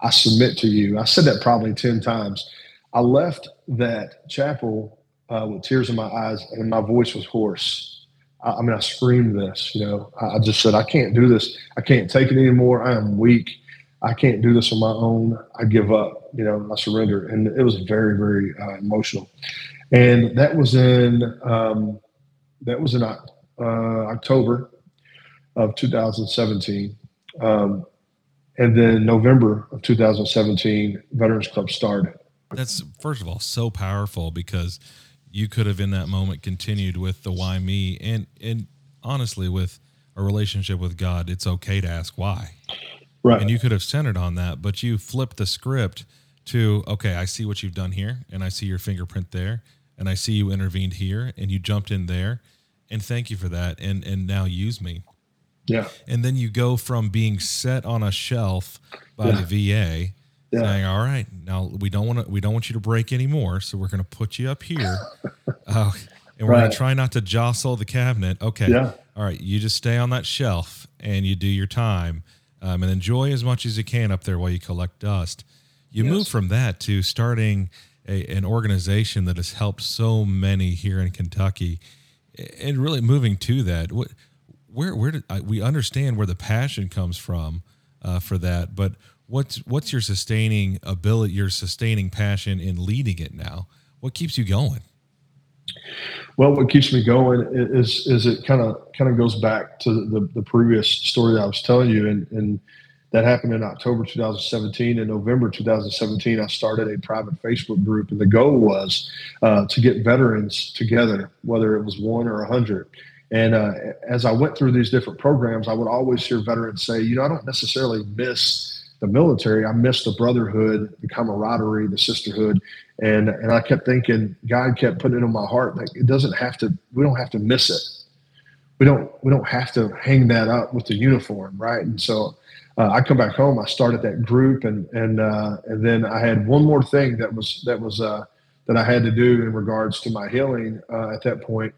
I submit to you. I said that probably 10 times. I left that chapel uh, with tears in my eyes, and my voice was hoarse. I, I mean, I screamed this. You know, I, I, just said, "I can't do this. I can't take it anymore. I am weak. I can't do this on my own. I give up. You know, I surrender." And it was very, very uh, emotional. And that was in um, that was in uh, October of 2017. Um, and then November of 2017, Veterans Club started that's first of all so powerful because you could have in that moment continued with the why me and and honestly with a relationship with God, it's okay to ask why. Right. And you could have centered on that, but you flipped the script to okay, I see what you've done here and I see your fingerprint there and I see you intervened here and you jumped in there and thank you for that and and now use me. Yeah. And then you go from being set on a shelf by yeah. the VA yeah. saying, "All right, now we don't want to we don't want you to break anymore, so we're going to put you up here, uh, and we're right. going to try not to jostle the cabinet." Okay, yeah. all right, you just stay on that shelf and you do your time, um, and enjoy as much as you can up there while you collect dust. You yes. move from that to starting a, an organization that has helped so many here in Kentucky, and really moving to that. What, where, where did I, we understand where the passion comes from uh, for that? But what's what's your sustaining ability, your sustaining passion in leading it now? What keeps you going? Well, what keeps me going is is it kind of kind of goes back to the, the previous story I was telling you, and, and that happened in October 2017. In November 2017, I started a private Facebook group, and the goal was uh, to get veterans together, whether it was one or a hundred. And uh, as I went through these different programs, I would always hear veterans say, "You know, I don't necessarily miss." The military, I missed the brotherhood, the camaraderie, the sisterhood, and and I kept thinking, God kept putting it in my heart that it doesn't have to. We don't have to miss it. We don't. We don't have to hang that up with the uniform, right? And so. Uh, I come back home. I started that group, and and uh, and then I had one more thing that was that was uh, that I had to do in regards to my healing uh, at that point,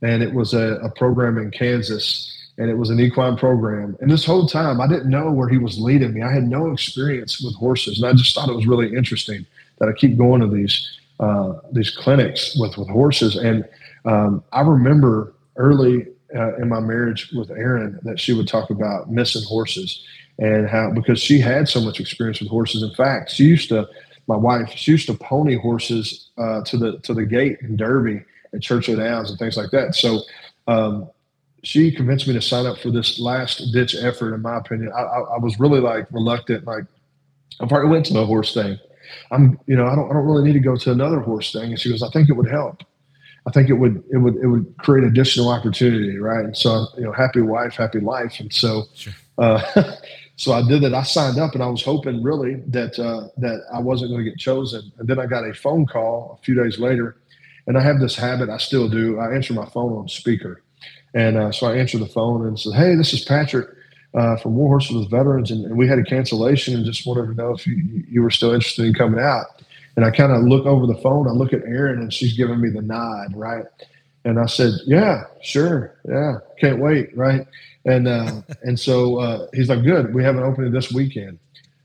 and it was a, a program in Kansas and it was an equine program. And this whole time, I didn't know where he was leading me. I had no experience with horses, and I just thought it was really interesting that I keep going to these uh, these clinics with with horses. And um, I remember early uh, in my marriage with Erin that she would talk about missing horses and how because she had so much experience with horses. In fact, she used to my wife she used to pony horses uh, to the to the gate in Derby and Churchill Downs and things like that. So um, she convinced me to sign up for this last ditch effort. In my opinion, I, I, I was really like reluctant. Like I probably went to the horse thing. I'm, you know, I don't, I don't really need to go to another horse thing. And she goes, I think it would help. I think it would, it would, it would create additional opportunity, right? And so, you know, happy wife, happy life. And so, sure. uh, so I did it. I signed up, and I was hoping really that uh, that I wasn't going to get chosen. And then I got a phone call a few days later, and I have this habit. I still do. I answer my phone on speaker, and uh, so I answered the phone and said, "Hey, this is Patrick uh, from War Horses with Veterans, and, and, we had a cancellation, and just wanted to know if you you were still interested in coming out." And I kind of look over the phone. I look at Erin, and she's giving me the nod, right? And I said, "Yeah, sure, yeah, can't wait, right?" And uh, and so uh, he's like, "Good, we have an opening this weekend."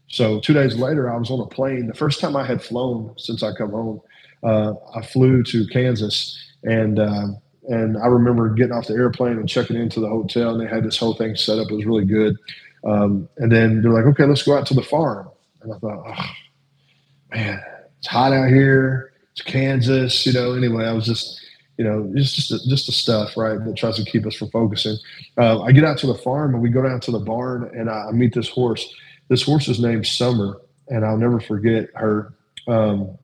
So two days later, I was on a plane. The first time I had flown since I come home, uh, I flew to Kansas, and uh, and I remember getting off the airplane and checking into the hotel, and they had this whole thing set up. It was really good. Um, and then they're like, "Okay, let's go out to the farm." And I thought, "Oh man, it's hot out here. It's Kansas." You know. Anyway, I was just you know, it's just the, just the stuff, right, that tries to keep us from focusing. Uh, I get out to the farm and we go down to the barn and I, I meet this horse. This horse is named Summer, and I'll never forget her. Um,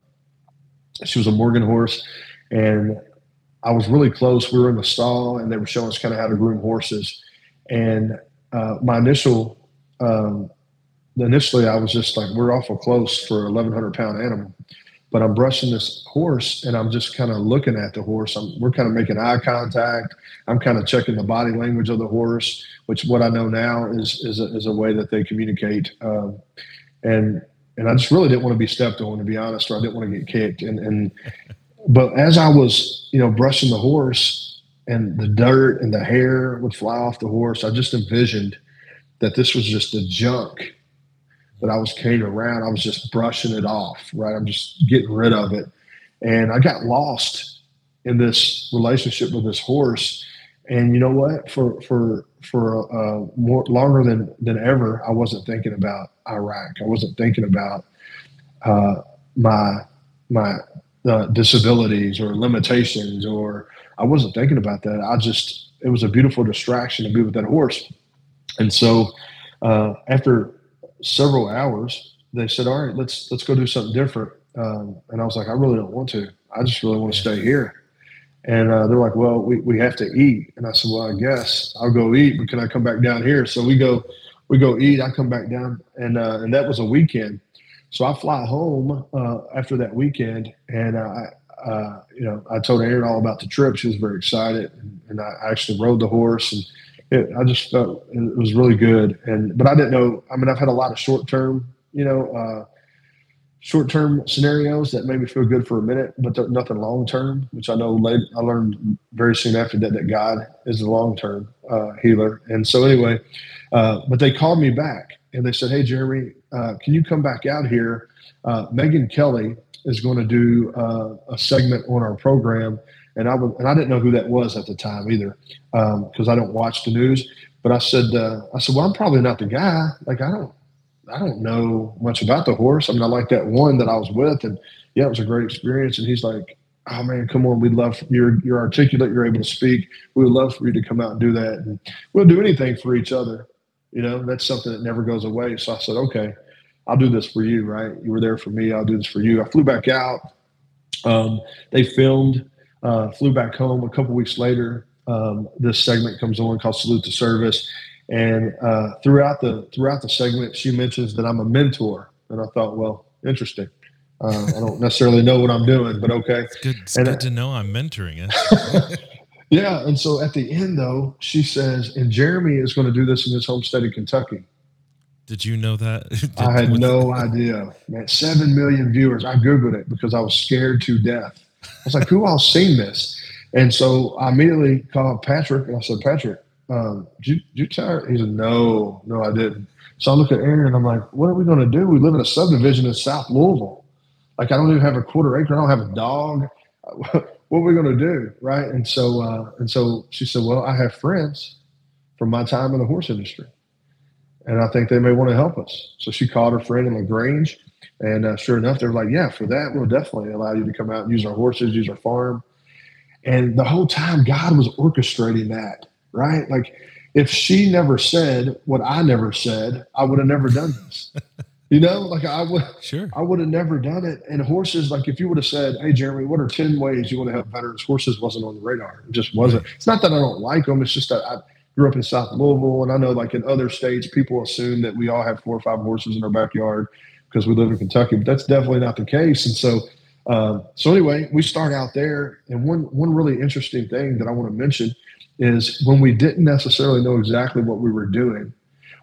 she was a Morgan horse, and I was really close. We were in the stall, and they were showing us kind of how to groom horses. And uh, my initial, um, initially, I was just like, we're awful close for a 1,100 pound animal. But I'm brushing this horse, and I'm just kind of looking at the horse. I'm, we're kind of making eye contact. I'm kind of checking the body language of the horse, which what I know now is is a, is a way that they communicate. Um, and and I just really didn't want to be stepped on, to be honest, or I didn't want to get kicked. And and but as I was, you know, brushing the horse, and the dirt and the hair would fly off the horse, I just envisioned that this was just the junk that I was carrying around. I was just brushing it off, right? I'm just getting rid of it, and I got lost in this relationship with this horse. And you know what? For for for uh, more longer than than ever, I wasn't thinking about Iraq. I wasn't thinking about uh, my my uh, disabilities or limitations, or I wasn't thinking about that. I just it was a beautiful distraction to be with that horse. And so uh, after several hours, they said, "All right, let's let's go do something different." Um, and I was like, "I really don't want to. I just really want to stay here." And uh, they're like, "Well, we, we have to eat." And I said, "Well, I guess I'll go eat, but can I come back down here?" So we go we go eat. I come back down, and uh, and that was a weekend. So I fly home uh, after that weekend, and I, uh, you know, I told Erin all about the trip. She was very excited, and, I actually rode the horse, and it, I just felt it was really good. And but I didn't know. I mean, I've had a lot of short term, you know, uh, short term scenarios that made me feel good for a minute, but nothing long term. Which I know late, I learned very soon after that that God is the long term uh, healer. And so anyway, uh, but they called me back and they said, "Hey, Jeremy, uh, can you come back out here? Uh, Megyn Kelly is going to do uh, a segment on our program." And I would, and I didn't know who that was at the time either, because um, I don't watch the news. But I said, uh, I said, well, I'm probably not the guy. Like I don't, I don't know much about the horse. I mean, I like that one that I was with, and yeah, it was a great experience. And he's like, oh man, come on, we'd love you're you're articulate, you're able to speak. We would love for you to come out and do that, and we'll do anything for each other. You know, that's something that never goes away. So I said, okay, I'll do this for you, right? You were there for me. I'll do this for you. I flew back out. Um, they filmed, uh, flew back home. A couple weeks later, um, this segment comes on called Salute to Service. And uh, throughout the throughout the segment, she mentions that I'm a mentor, and I thought, well, interesting. Uh, I don't necessarily know what I'm doing, but okay. It's good, it's good I, to know I'm mentoring it. Yeah, and so at the end though, she says, and Jeremy is going to do this in his home state of Kentucky. Did you know that? Did, I had no idea. Man, seven million viewers. I googled it because I was scared to death. I was like, "Who all seen this?" And so I immediately called Patrick and I said, "Patrick, um, did, you, did you tell her?" He said, "No, no, I didn't." So I look at Erin and I'm like, "What are we going to do? We live in a subdivision in South Louisville. Like I don't even have a quarter acre. I don't have a dog what we going to do? Right. And so, uh, and so she said, well, I have friends from my time in the horse industry and I think they may want to help us. So she called her friend in LaGrange and uh, sure enough, they're like, yeah, for that, we'll definitely allow you to come out and use our horses, use our farm. And the whole time God was orchestrating that right? Like if she never said what I never said, I would have never done this. You know, like I would, sure, I would have never done it. And horses, like if you would have said, "Hey, Jeremy, what are ten ways you want to help veterans?" Horses wasn't on the radar. It just wasn't. It's not that I don't like them. It's just that I grew up in South Louisville, and I know, like in other states, people assume that we all have four or five horses in our backyard because we live in Kentucky, but that's definitely not the case. And so, uh, so anyway, we start out there, and one one really interesting thing that I want to mention is when we didn't necessarily know exactly what we were doing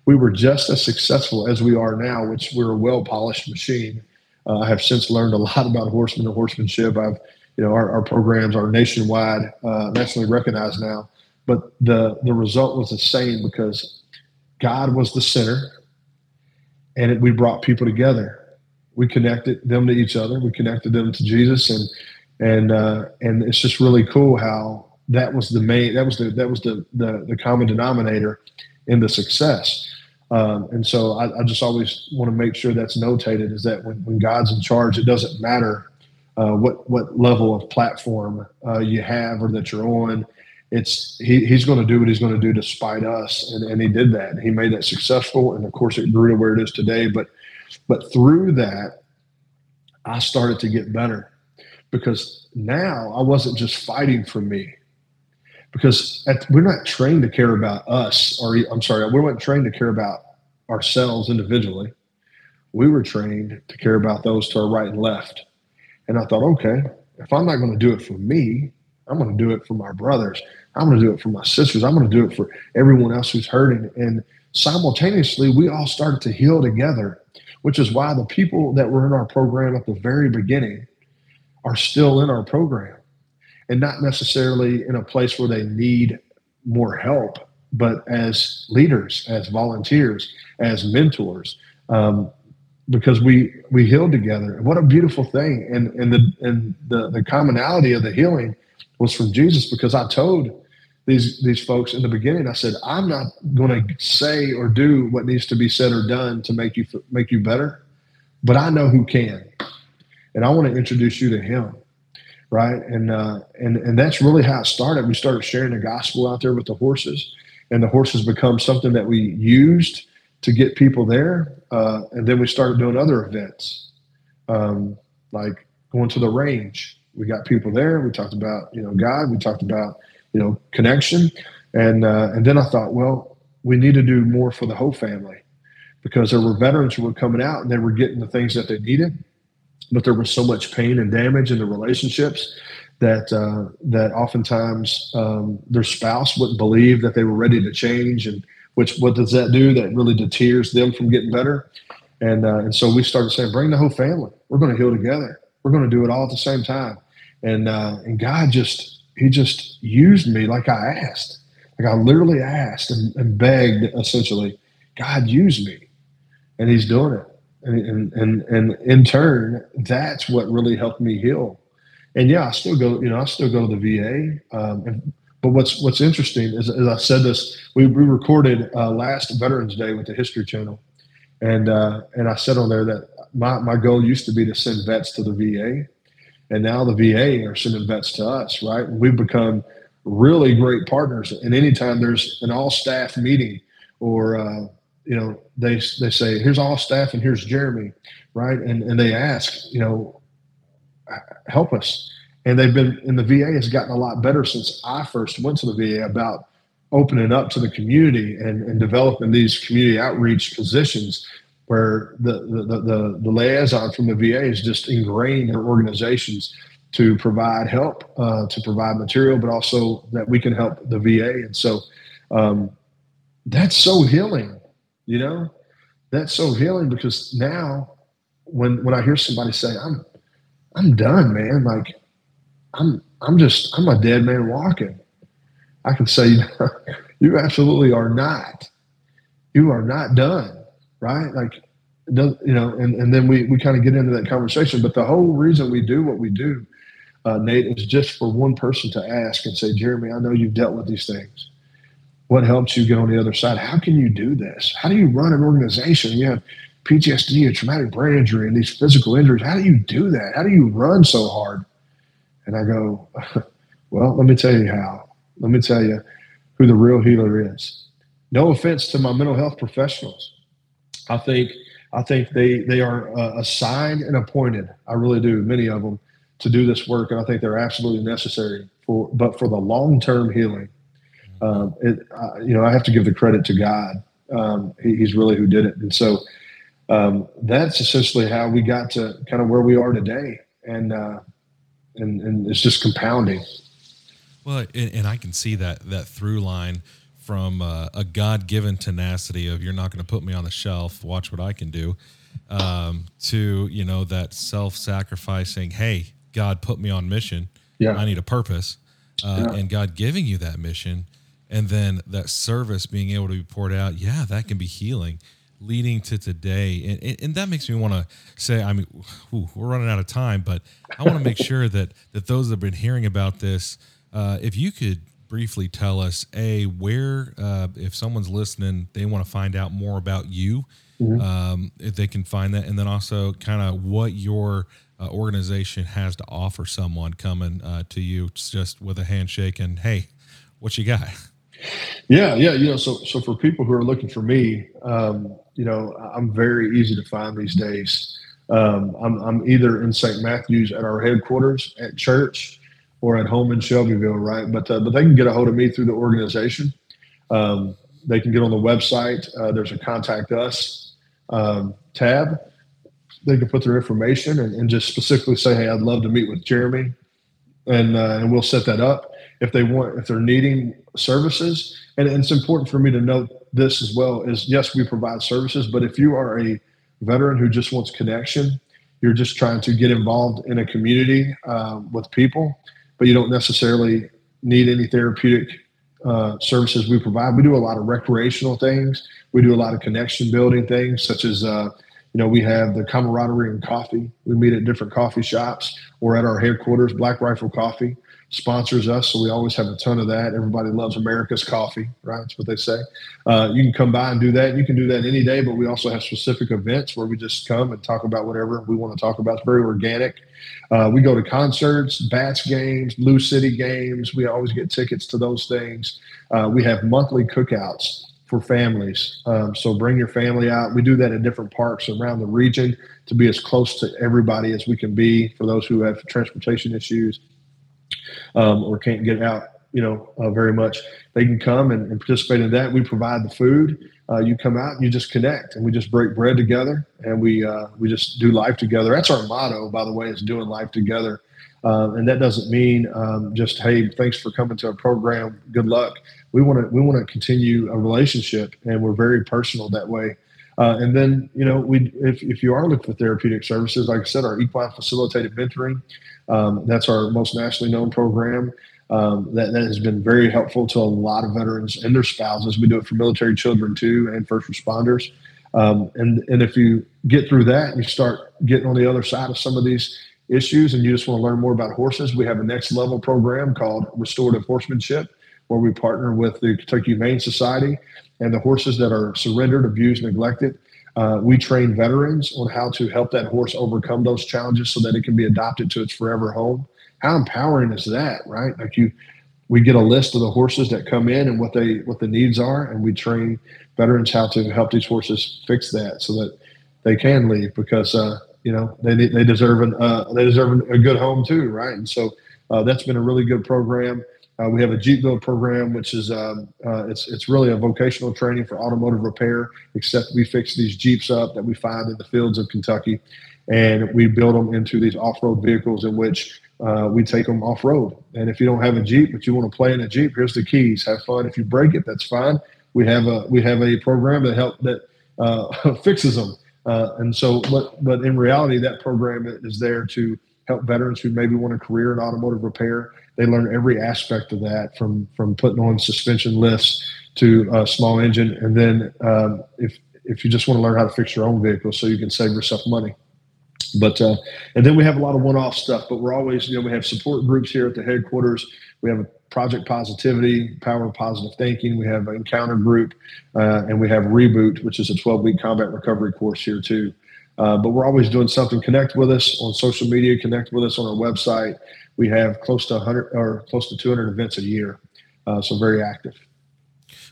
we were just as successful as we are now, which we're a well polished machine. Uh, I have since learned a lot about horsemen and horsemanship. I've, you know, our, our programs are nationwide, uh, nationally recognized now. But the the result was the same because God was the center, and it, we brought people together. We connected them to each other. We connected them to Jesus, and and uh, and it's just really cool how that was the main that was the that was the the, the common denominator in the success. Um, and so I, I, just always want to make sure that's notated is that when, when God's in charge, it doesn't matter uh, what what level of platform uh, you have or that you're on. It's he, he's going to do what he's going to do despite us, and, and he did that. He made that successful, and of course it grew to where it is today. But but through that, I started to get better because now I wasn't just fighting for me because at, we're not trained to care about us, or I'm sorry, we weren't trained to care about ourselves individually. We were trained to care about those to our right and left. And I thought, okay, if I'm not going to do it for me, I'm going to do it for my brothers. I'm going to do it for my sisters. I'm going to do it for everyone else who's hurting. And simultaneously, we all started to heal together, which is why the people that were in our program at the very beginning are still in our program and not necessarily in a place where they need more help, but as leaders, as volunteers, as mentors, um, because we we healed together. And what a beautiful thing! And and the and the the commonality of the healing was from Jesus, because I told these these folks in the beginning, I said, I'm not going to say or do what needs to be said or done to make you make you better, but I know who can, and I want to introduce you to Him right? And uh, and and that's really how it started. We started sharing the gospel out there with the horses, and the horses become something that we used to get people there. Uh, and then we started doing other events, um, like going to the range. We got people there. We talked about you know God. We talked about you know connection, and uh, and then I thought, well, we need to do more for the whole family because there were veterans who were coming out and they were getting the things that they needed but there was so much pain and damage in the relationships that uh, that oftentimes um, their spouse wouldn't believe that they were ready to change, and which what does that do? That really deters them from getting better, and uh, and so we started saying, bring the whole family. We're going to heal together. We're going to do it all at the same time, and uh, and God just He just used me like I asked, like I literally asked and, and begged essentially, God use me, and He's doing it and, and and in turn, that's what really helped me heal. And yeah, I still go. You know, I still go to the VA. Um, and, but what's what's interesting is, as I said this, we, we recorded uh, last Veterans Day with the History Channel, and uh, and I said on there that my my goal used to be to send vets to the VA, and now the VA are sending vets to us. Right, we've become really great partners. And anytime there's an all staff meeting or uh, you know, they they say, "Here's all staff, and here's Jeremy," right? And and they ask, you know, help us. And they've been, and the VA has gotten a lot better since I first went to the VA about opening up to the community and, and developing these community outreach positions where the, the, the, the liaison from the VA is just ingrained in their organizations to provide help, uh, to provide material, but also that we can help the VA. And so um, that's so healing you know, that's so healing because now when when I hear somebody say, I'm I'm done, man, like I'm I'm just I'm a dead man walking. I can say, you absolutely are not. You are not done, right? Like, you know, and, and then we, we kind of get into that conversation. But the whole reason we do what we do, uh, Nate, is just for one person to ask and say, Jeremy, I know you've dealt with these things what helps you get on the other side? How can you do this? How do you run an organization? You have PTSD, a traumatic brain injury, and these physical injuries. How do you do that? How do you run so hard? And I go, well, let me tell you how. Let me tell you. who the real healer is. No offense to my mental health professionals. I think I think they they are uh, assigned and appointed. I really do, many of them, to do this work, and I think they're absolutely necessary for. But for the long term healing, um, it, uh, you know, I have to give the credit to God. Um, he, he's really who did it, and so um, that's essentially how we got to kind of where we are today, and uh, and and it's just compounding. Well, and, and I can see that that through line from uh, a God given tenacity of you're not going to put me on the shelf, watch what I can do, um, to you know that self sacrificing. Hey, God put me on mission. Yeah, I need a purpose, uh, yeah. and God giving you that mission, and then that service being able to be poured out. Yeah, that can be healing leading to today and, and that makes me want to say i mean ooh, we're running out of time but i want to make sure that that those that have been hearing about this uh, if you could briefly tell us a where uh, if someone's listening they want to find out more about you mm-hmm. um, if they can find that and then also kind of what your uh, organization has to offer someone coming uh, to you just with a handshake and hey what you got yeah yeah you know so so for people who are looking for me um, you know, I'm very easy to find these days. Um, I'm, I'm either in St. Matthews at our headquarters at church or at home in Shelbyville, right? But uh, but they can get a hold of me through the organization. Um, they can get on the website. Uh, there's a contact us um, tab. They can put their information and, and, just specifically say, "Hey, I'd love to meet with Jeremy," and uh, and we'll set that up. If they want, if they're needing services, and, it's important for me to note this as well is yes, we provide services, but if you are a veteran who just wants connection, you're just trying to get involved in a community um, with people, but you don't necessarily need any therapeutic uh, services we provide. We do a lot of recreational things. We do a lot of connection building things, such as uh, you know we have the camaraderie and coffee. We meet at different coffee shops or at our headquarters, Black Rifle Coffee sponsors us, so we always have a ton of that. Everybody loves America's coffee, right? That's what they say. Uh, you can come by and do that. You can do that any day, but we also have specific events where we just come and talk about whatever we want to talk about. It's very organic. Uh, we go to concerts, Bats games, Lou City games. We always get tickets to those things. Uh, we have monthly cookouts for families. Um, so bring your family out. We do that in different parks around the region to be as close to everybody as we can be for those who have transportation issues um, or can't get out, you know, uh, very much, they can come and, and, participate in that. We provide the food. Uh, you come out you just connect, and we just break bread together, and we uh, we just do life together. That's our motto, by the way, is doing life together. Um, and that doesn't mean um, just hey, thanks for coming to our program. Good luck. We want to we want to continue a relationship, and we're very personal that way. Uh, and then, you know, we if, if you are looking for therapeutic services, like I said, our equine facilitated mentoring, um, that's our most nationally known program. Um, that, that has been very helpful to a lot of veterans and their spouses. We do it for military children too and first responders. Um, and, and if you get through that and you start getting on the other side of some of these issues and you just want to learn more about horses, we have a next level program called Restorative Horsemanship, where we partner with the Kentucky Humane Society and the horses that are surrendered, abused, neglected. Uh, we train veterans on how to help that horse overcome those challenges so that it can be adopted to its forever home. How empowering is that, right? Like you, we get a list of the horses that come in and what they what the needs are, and we train veterans how to help these horses fix that so that they can leave because uh, you know they they deserve an uh, they deserve a good home too, right? And so uh, that's been a really good program. Uh, we have a Jeep build program, which is um, uh, it's it's really a vocational training for automotive repair. Except we fix these Jeeps up that we find in the fields of Kentucky, and we build them into these off-road vehicles in which uh, we take them off-road. And if you don't have a Jeep but you want to play in a Jeep, here's the keys. Have fun. If you break it, that's fine. We have a we have a program that help that uh, fixes them. Uh, and so, but but in reality, that program is there to help veterans who maybe want a career in automotive repair they learn every aspect of that from from putting on suspension lifts to a small engine, and then um, if if you just want to learn how to fix your own vehicle so you can save yourself money. But uh, and then we have a lot of one-off stuff. But we're always you know we have support groups here at the headquarters. We have a Project Positivity, Power of Positive Thinking. We have an Encounter group, uh, and we have Reboot, which is a 12-week combat recovery course here too. Uh, but we're always doing something. Connect with us on social media. Connect with us on our website we have close to 100 or close to 200 events a year. Uh, so very active.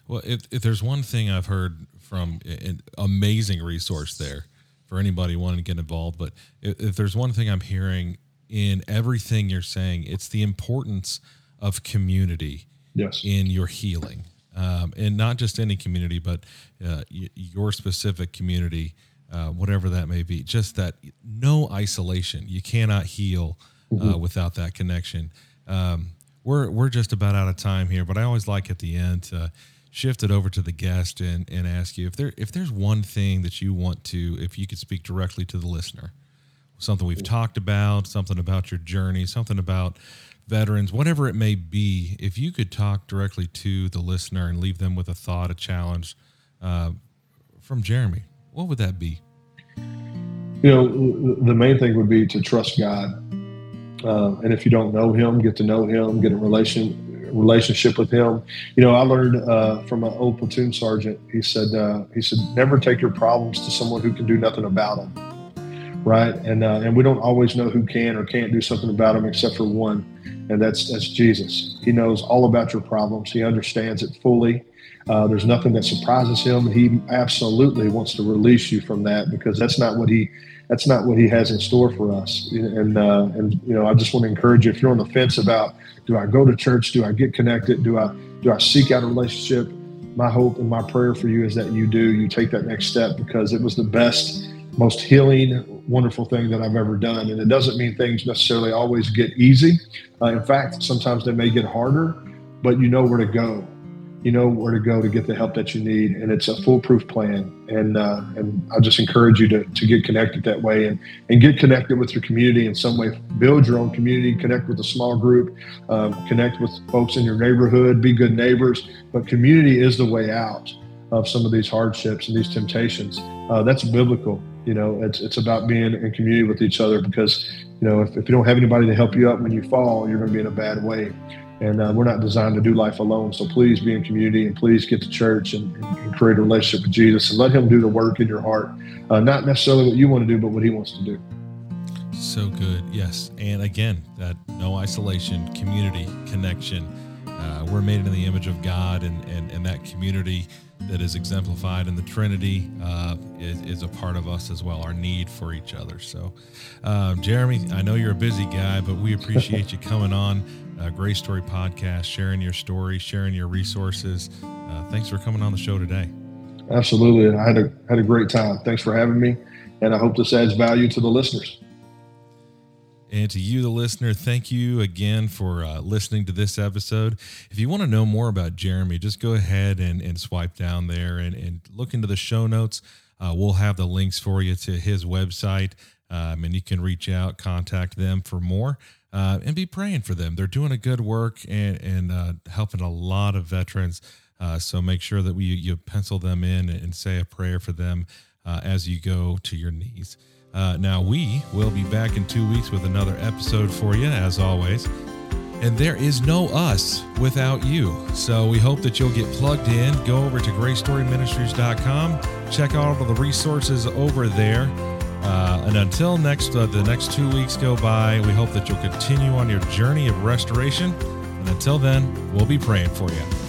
Well, if, if there's one thing I've heard from an amazing resource there for anybody wanting to get involved, but if, if there's one thing I'm hearing in everything you're saying, it's the importance of community yes. in your healing. Um, and not just any community, but uh, y- your specific community, uh, whatever that may be. Just that no isolation. You cannot heal uh, mm-hmm. without that connection. Um, we're we're just about out of time here, but I always like at the end to shift it over to the guest and, and ask you if there if there's one thing that you want to if you could speak directly to the listener, something we've talked about, something about your journey, something about veterans, whatever it may be, if you could talk directly to the listener and leave them with a thought, a challenge uh, from Jeremy, what would that be? You know, the main thing would be to trust God uh, and if you don't know him, get to know him, get a relation relationship with him. You know, I learned uh, from an old platoon sergeant. He said, uh, he said, never take your problems to someone who can do nothing about them. Right, and uh, and we don't always know who can or can't do something about them, except for one, and that's that's Jesus. He knows all about your problems. He understands it fully. Uh, there's nothing that surprises him. He absolutely wants to release you from that because that's not what he that's not what he has in store for us. And uh, and you know, I just want to encourage you if you're on the fence about do I go to church, do I get connected, do I do I seek out a relationship? My hope and my prayer for you is that you do. You take that next step because it was the best, most healing, wonderful thing that I've ever done. And it doesn't mean things necessarily always get easy. Uh, in fact, sometimes they may get harder, but you know where to go you know where to go to get the help that you need, and it's a foolproof plan. And uh, and I just encourage you to, to get connected that way and and get connected with your community in some way. Build your own community, connect with a small group, um, connect with folks in your neighborhood, be good neighbors. But community is the way out of some of these hardships and these temptations. Uh, that's biblical. You know, it's it's about being in community with each other because you know if, if you don't have anybody to help you up when you fall, you're going to be in a bad way and uh, we're not designed to do life alone. So please be in community and please get to church and, and, create a relationship with Jesus and let Him do the work in your heart. Uh, not necessarily what you want to do, but what He wants to do. So good, yes. And again, that no isolation, community, connection. Uh, we're made in the image of God, and, and, and that community that is exemplified in the Trinity uh, is, is, a part of us as well, our need for each other. So, uh, Jeremy, I know you're a busy guy, but we appreciate you coming on uh, Grace Story Podcast, sharing your story, sharing your resources. Uh, thanks for coming on the show today. Absolutely. I had a, had a great time. Thanks for having me. And I hope this adds value to the listeners. And to you, the listener, thank you again for uh, listening to this episode. If you want to know more about Jeremy, just go ahead and, and swipe down there and, and look into the show notes. Uh, we'll have the links for you to his website, um, and you can reach out, contact them for more uh, and be praying for them. They're doing a good work and, and uh, helping a lot of veterans. Uh, so make sure that we you pencil them in and say a prayer for them uh, as you go to your knees. Uh, now we will be back in two weeks with another episode for you, as always. And there is no us without you. So we hope that you'll get plugged in. Go over to gracestoryministries.com. Check out all the resources over there. Uh, and until next, uh, the next two weeks go by, we hope that you'll continue on your journey of restoration. And until then, we'll be praying for you.